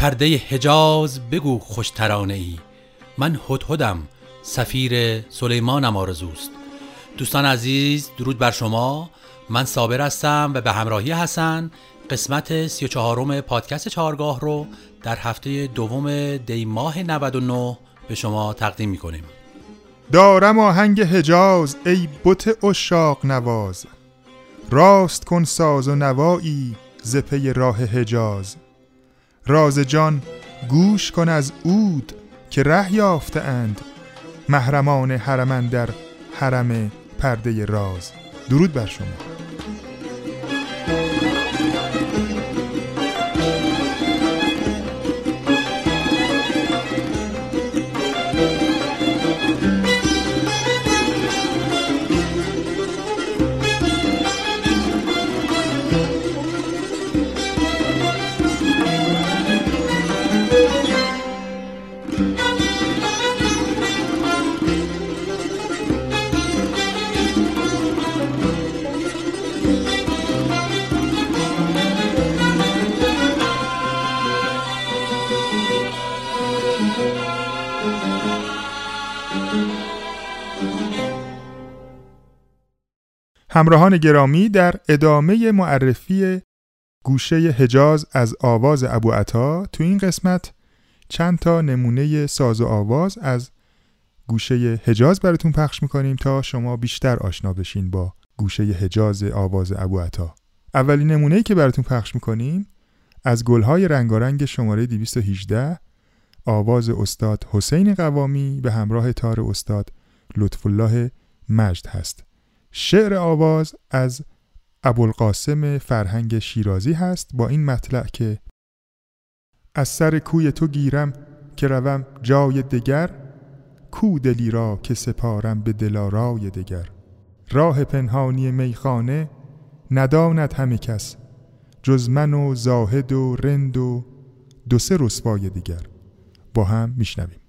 پرده حجاز بگو خوشترانه ای. من هدهدم سفیر سلیمانم آرزوست. دوستان عزیز درود بر شما. من صابر هستم و به همراهی حسن قسمت 34 پادکست چهارگاه رو در هفته دوم دی ماه 99 به شما تقدیم می‌کنیم. دارم آهنگ حجاز ای بت اشاق نواز. راست کن ساز و نوایی ز پی راه حجاز. راز جان گوش کن از عود که ره یافته اند. محرمان حرمن در حرم پرده راز. درود بر شما. همراهان گرامی در ادامه معرفی گوشه حجاز از آواز ابو عطا تو این قسمت چند تا نمونه ساز و آواز از گوشه حجاز براتون پخش می‌کنیم تا شما بیشتر آشنا بشین با گوشه حجاز آواز ابو عطا. اولین نمونه که براتون پخش می‌کنیم از گلهای رنگارنگ شماره 218 آواز استاد حسین قوامی به همراه تار استاد لطف الله مجد هست. شعر آواز از ابوالقاسم فرهنگ شیرازی هست با این مطلع که از سر کوی تو گیرم که روم جای دگر کو دلی را که سپارم به دلارای دگر. راه پنهانی میخانه نداند همه کس جز من و زاهد و رند و دو سه رسوای دیگر. با هم میشنویم.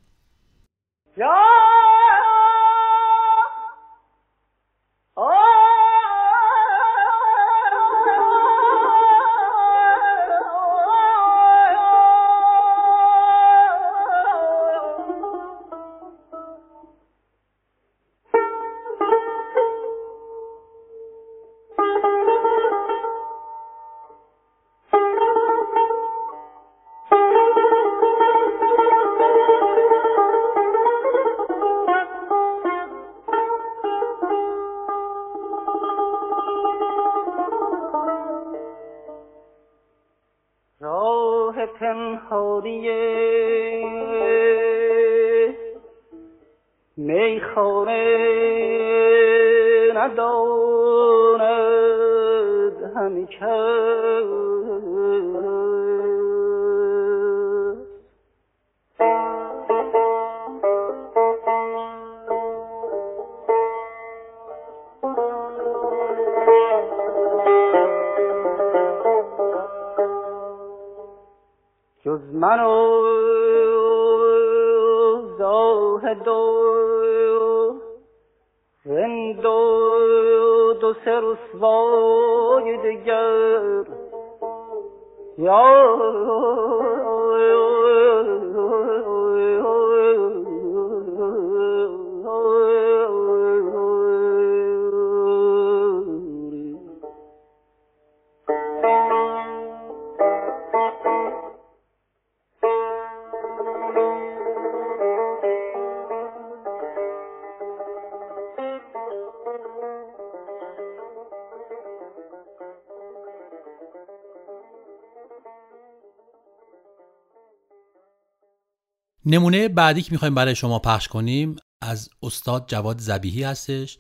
نمونه بعدی که می‌خوایم برای شما پخش کنیم از استاد جواد زبیهی هستش.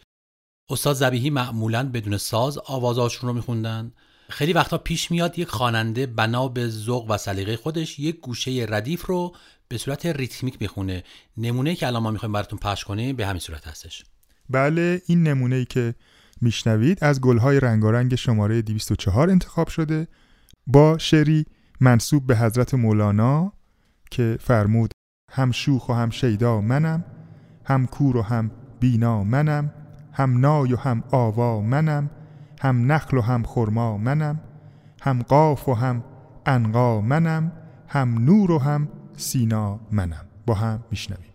استاد زبیهی معمولا بدون ساز آوازاشون رو میخوندن. خیلی وقتا پیش میاد یک خواننده بنا به ذوق و سلیقه خودش یک گوشه ردیف رو به صورت ریتمیک می‌خونه. نمونه که الان ما می‌خوایم براتون پخش کنیم به همین صورت هستش. بله این نمونه ای که میشنوید از گلهای رنگارنگ شماره 204 انتخاب شده با شعری منصوب به حضرت مولانا که فرمود هم شوخ و هم شیدا منم هم کور و هم بینا منم هم نای و هم آوا منم هم نخل و هم خرما منم هم قاف و هم انقا منم هم نور و هم سینا منم. با هم میشنویم.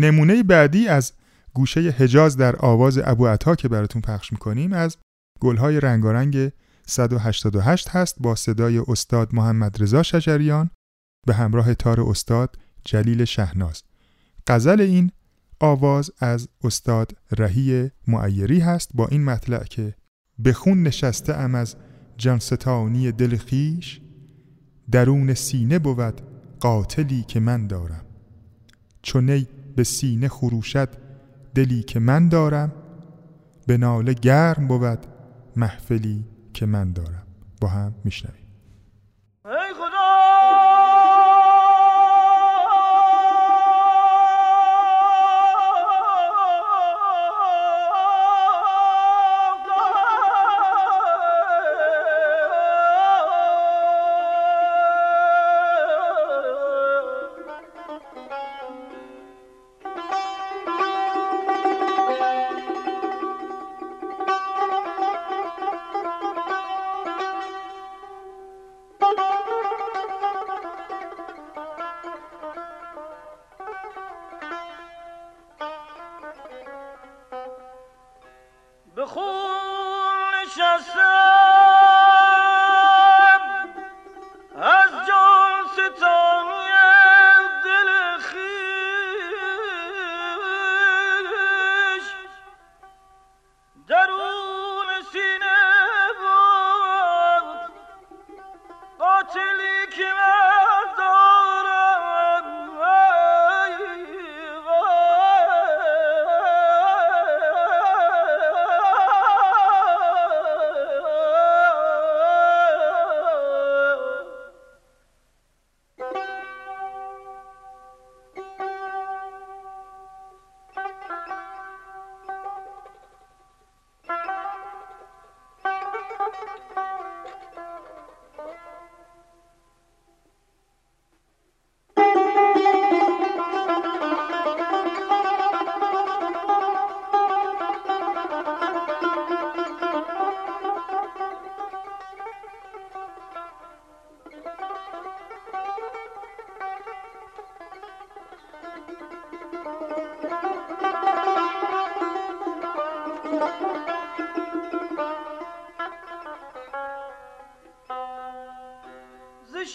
نمونه بعدی از گوشه حجاز در آواز ابو عطا که براتون پخش می‌کنیم از گلهای رنگارنگ 188 هست با صدای استاد محمد رضا شجریان به همراه تار استاد جلیل شهناز. غزل این آواز از استاد رهی معیری هست با این مطلع که به خون نشسته ام از جانستانی دل خیش درون سینه بود قاتلی که من دارم. چونی به سینه خروشد دلی که من دارم به ناله گرم بود محفلی که من دارم. با هم میشنویم.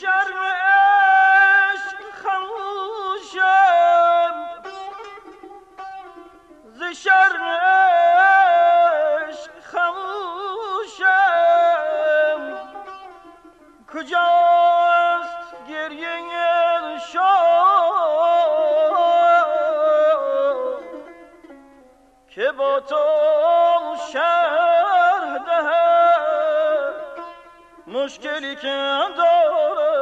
شرم عشق خموشم. ز شرم عشق خموشم. کجاست گریه شاه که با تو مشکلی که دارم.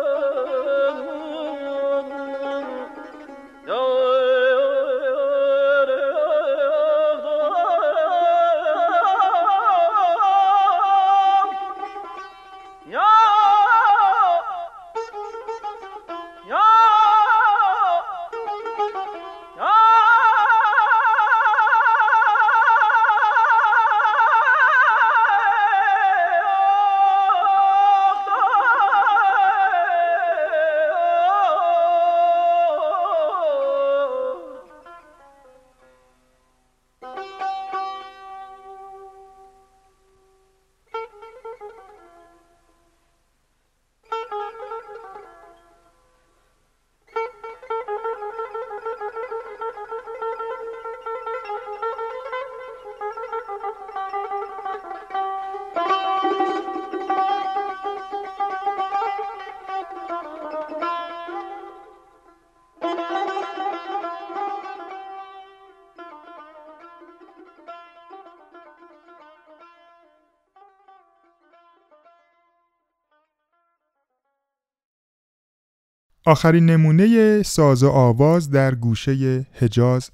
آخرین نمونه ساز و آواز در گوشه حجاز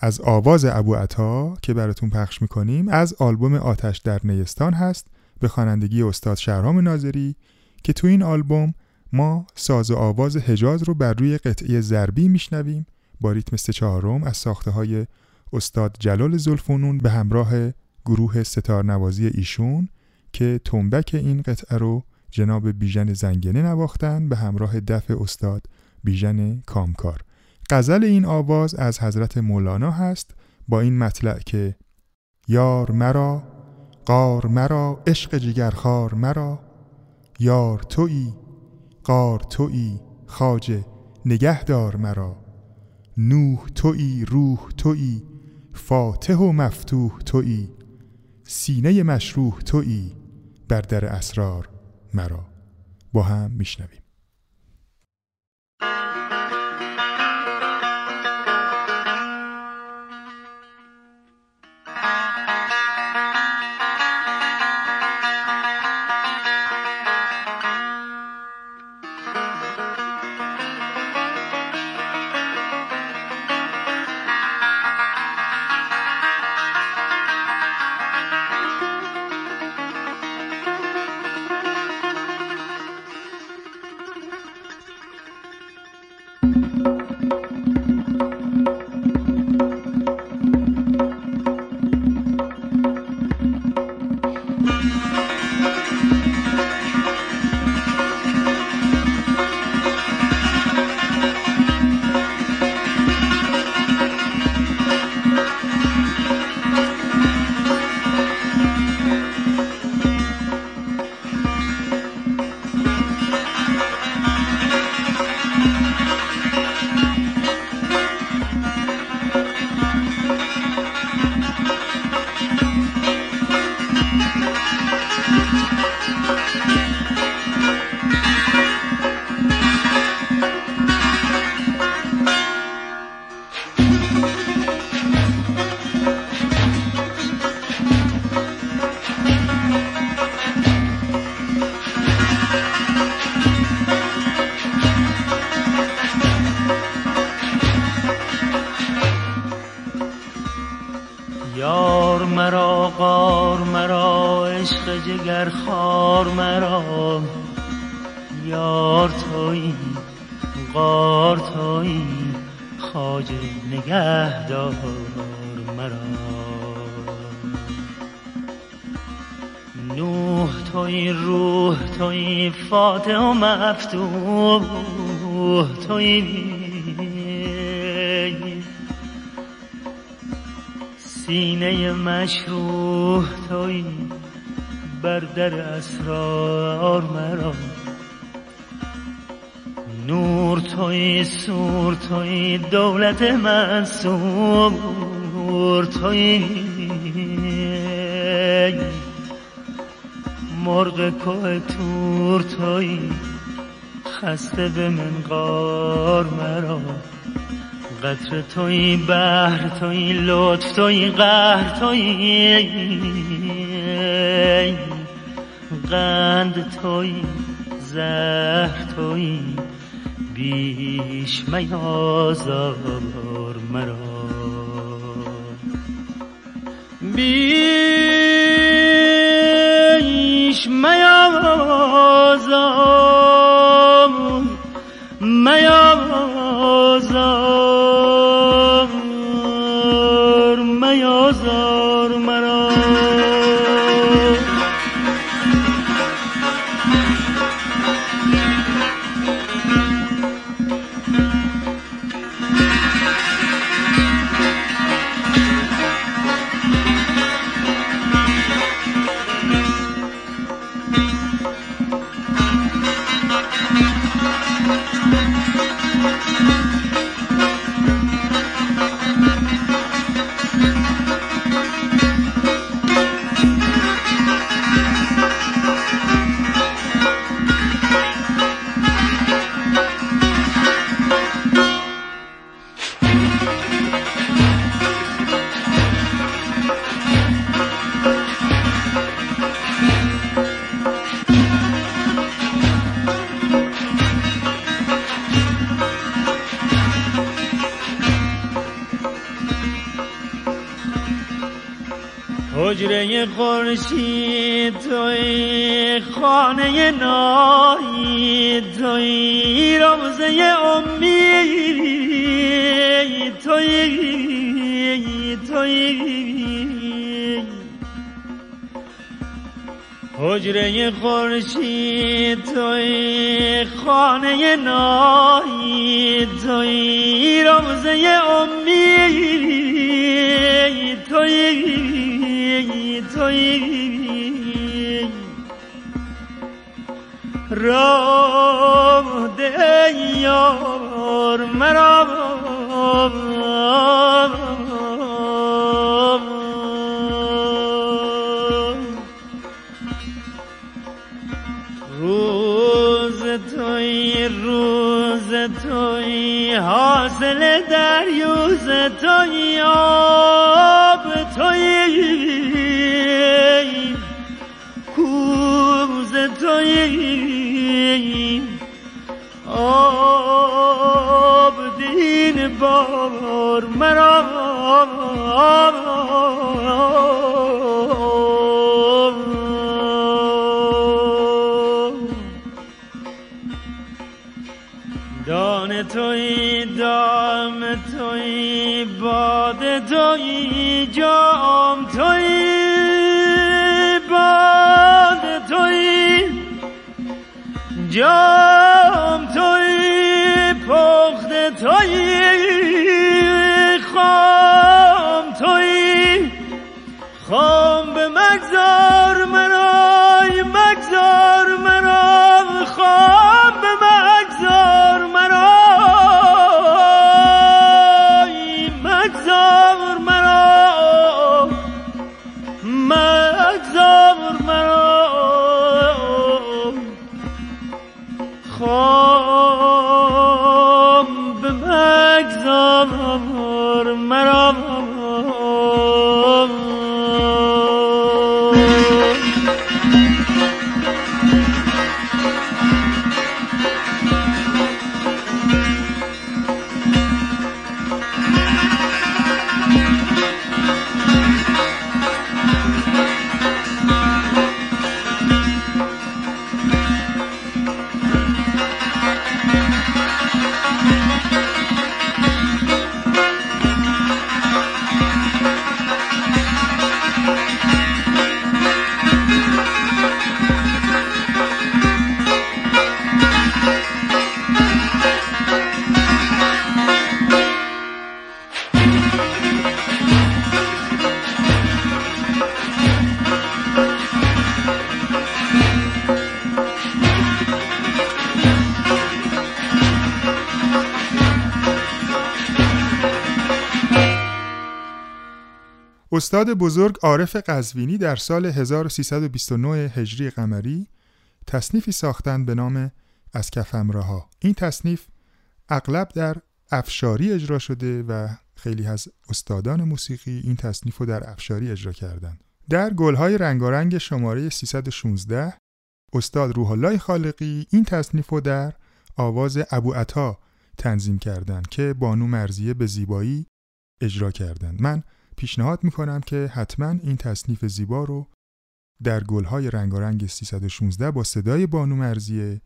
از آواز ابو عطا که براتون پخش می‌کنیم از آلبوم آتش در نیستان هست به خوانندگی استاد شهرام ناظری که تو این آلبوم ما ساز و آواز حجاز رو بر روی قطعه ضربی میشنویم با ریتم سه چهارم از ساخته های استاد جلال زلفونون به همراه گروه ستار نوازی ایشون که تنبک این قطعه رو جناب بیژن زنگنه نواختن به همراه دف استاد بیژن کامکار. غزل این آواز از حضرت مولانا هست با این مطلع که یار مرا قار مرا عشق جگرخار مرا. یار تویی قار تویی خاجه نگهدار مرا. نوح تویی روح تویی فاتح و مفتوح تویی. سینه مشروح تویی بر در اسرار مرا. با هم میشنویم. فاتح و مفتوح توی سینه مشروح توی بر در اسرار مرا. نور توی سور توی دولت منصور توی مرغ کوه تور خسته به من قار مرا. قطر توی بحر توی لطف توی قهر توی قند توی زهر توی بیش میازار مرا. بیش خورشید توی خانه نایی توی روزه امید توی توی. حجره خورشید توی خانه نایی توی روزه امید توی. توی راه ده یار مرا پخت توی خام توی. خام به مگذار مرای مگذار مرا. خام استاد بزرگ عارف قزوینی در سال 1329 هجری قمری تصنیفی ساختند به نام از کفم رها این تصنیف اغلب در افشاری اجرا شده و خیلی از استادان موسیقی این تصنیف رو در افشاری اجرا کردند. در گلهای رنگارنگ شماره 316 استاد روح الله خالقی این تصنیف رو در آواز ابو عطا تنظیم کردند که بانو مرزیه به زیبایی اجرا کردند. من پیشنهاد می‌کنم که حتما این تصنیف زیبا رو در گلهای رنگارنگ 316 با صدای بانو مرزیه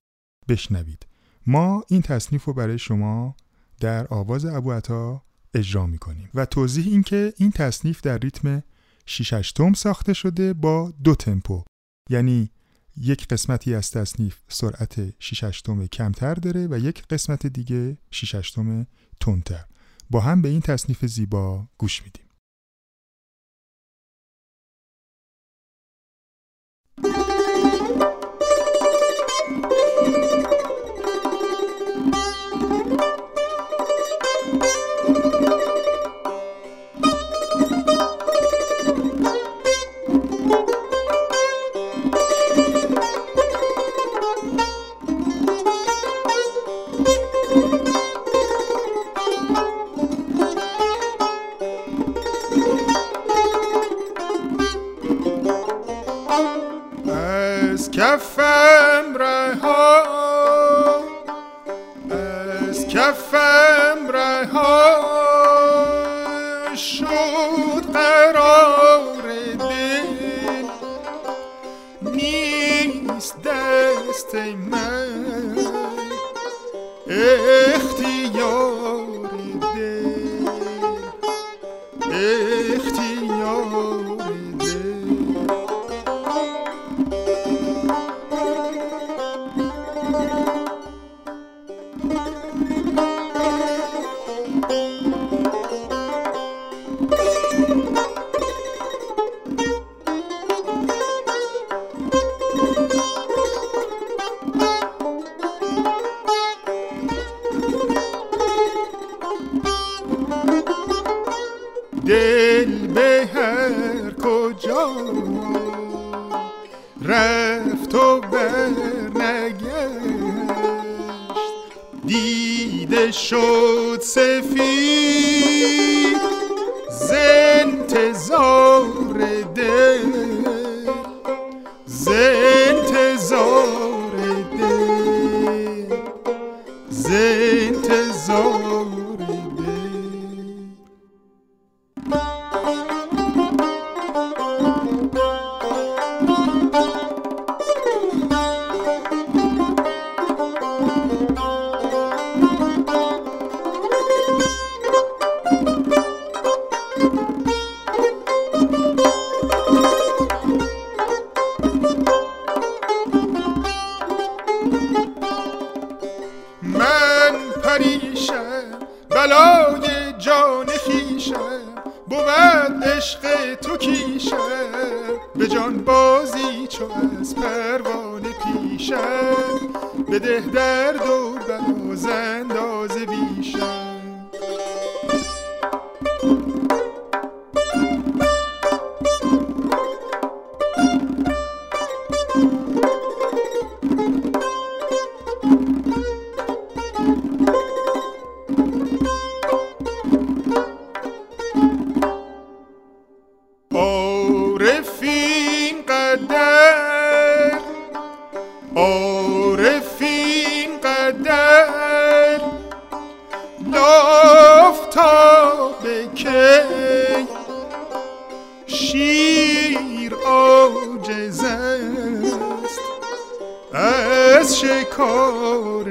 بشنوید. ما این تصنیف رو برای شما در آواز ابو عطا اجرا می‌کنیم و توضیح این که این تصنیف در ریتم 6 توم ساخته شده با دو تمپو یعنی یک قسمتی از تصنیف سرعت 6 توم کمتر داره و یک قسمت دیگه 6 توم تندتر با هم به این تصنیف زیبا گوش میدیم عارف اینقدر لاف تا بکی شیر آجز است. از شکار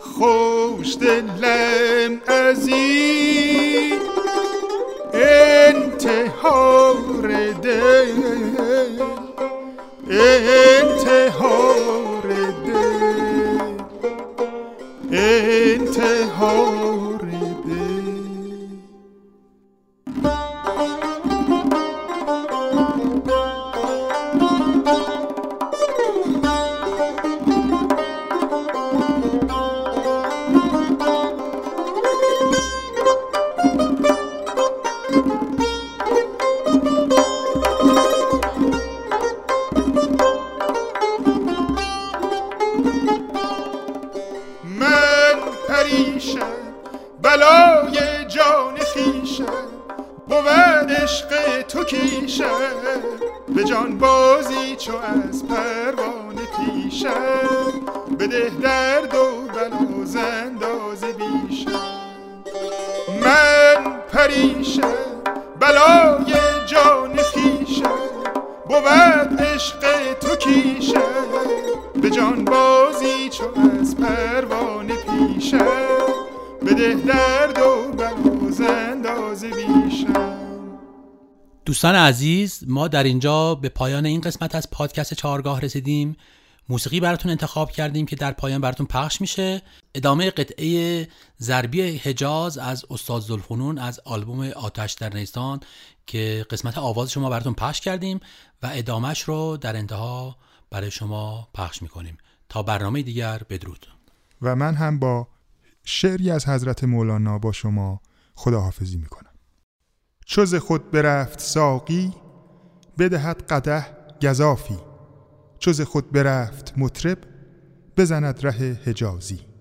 خوش دلم از این انتحار دل. انتحار دل. انتحار بازی چو از پروانه پیشه. بده درد و بلا زنداز بیشه. من پریشه بلای جان خیشه. بود عشق تو کیشه. به جان بازی چو از پروانه پیشه. بده درد و بلا زنداز بیشه. دوستان عزیز ما در اینجا به پایان این قسمت از پادکست چهارگاه رسیدیم. موسیقی براتون انتخاب کردیم که در پایان براتون پخش میشه. ادامه قطعه ضربی حجاز از استاد زلفنون از آلبوم آتش در نیستان که قسمت آواز شما براتون پخش کردیم و ادامهش رو در انتها برای شما پخش می‌کنیم. تا برنامه دیگر بدرود. و من هم با شعری از حضرت مولانا با شما خداحافظی می‌کنم. چوز خود برفت ساقی بدهد قده گذافی چوز خود برفت مطرب بزند ره حجازی.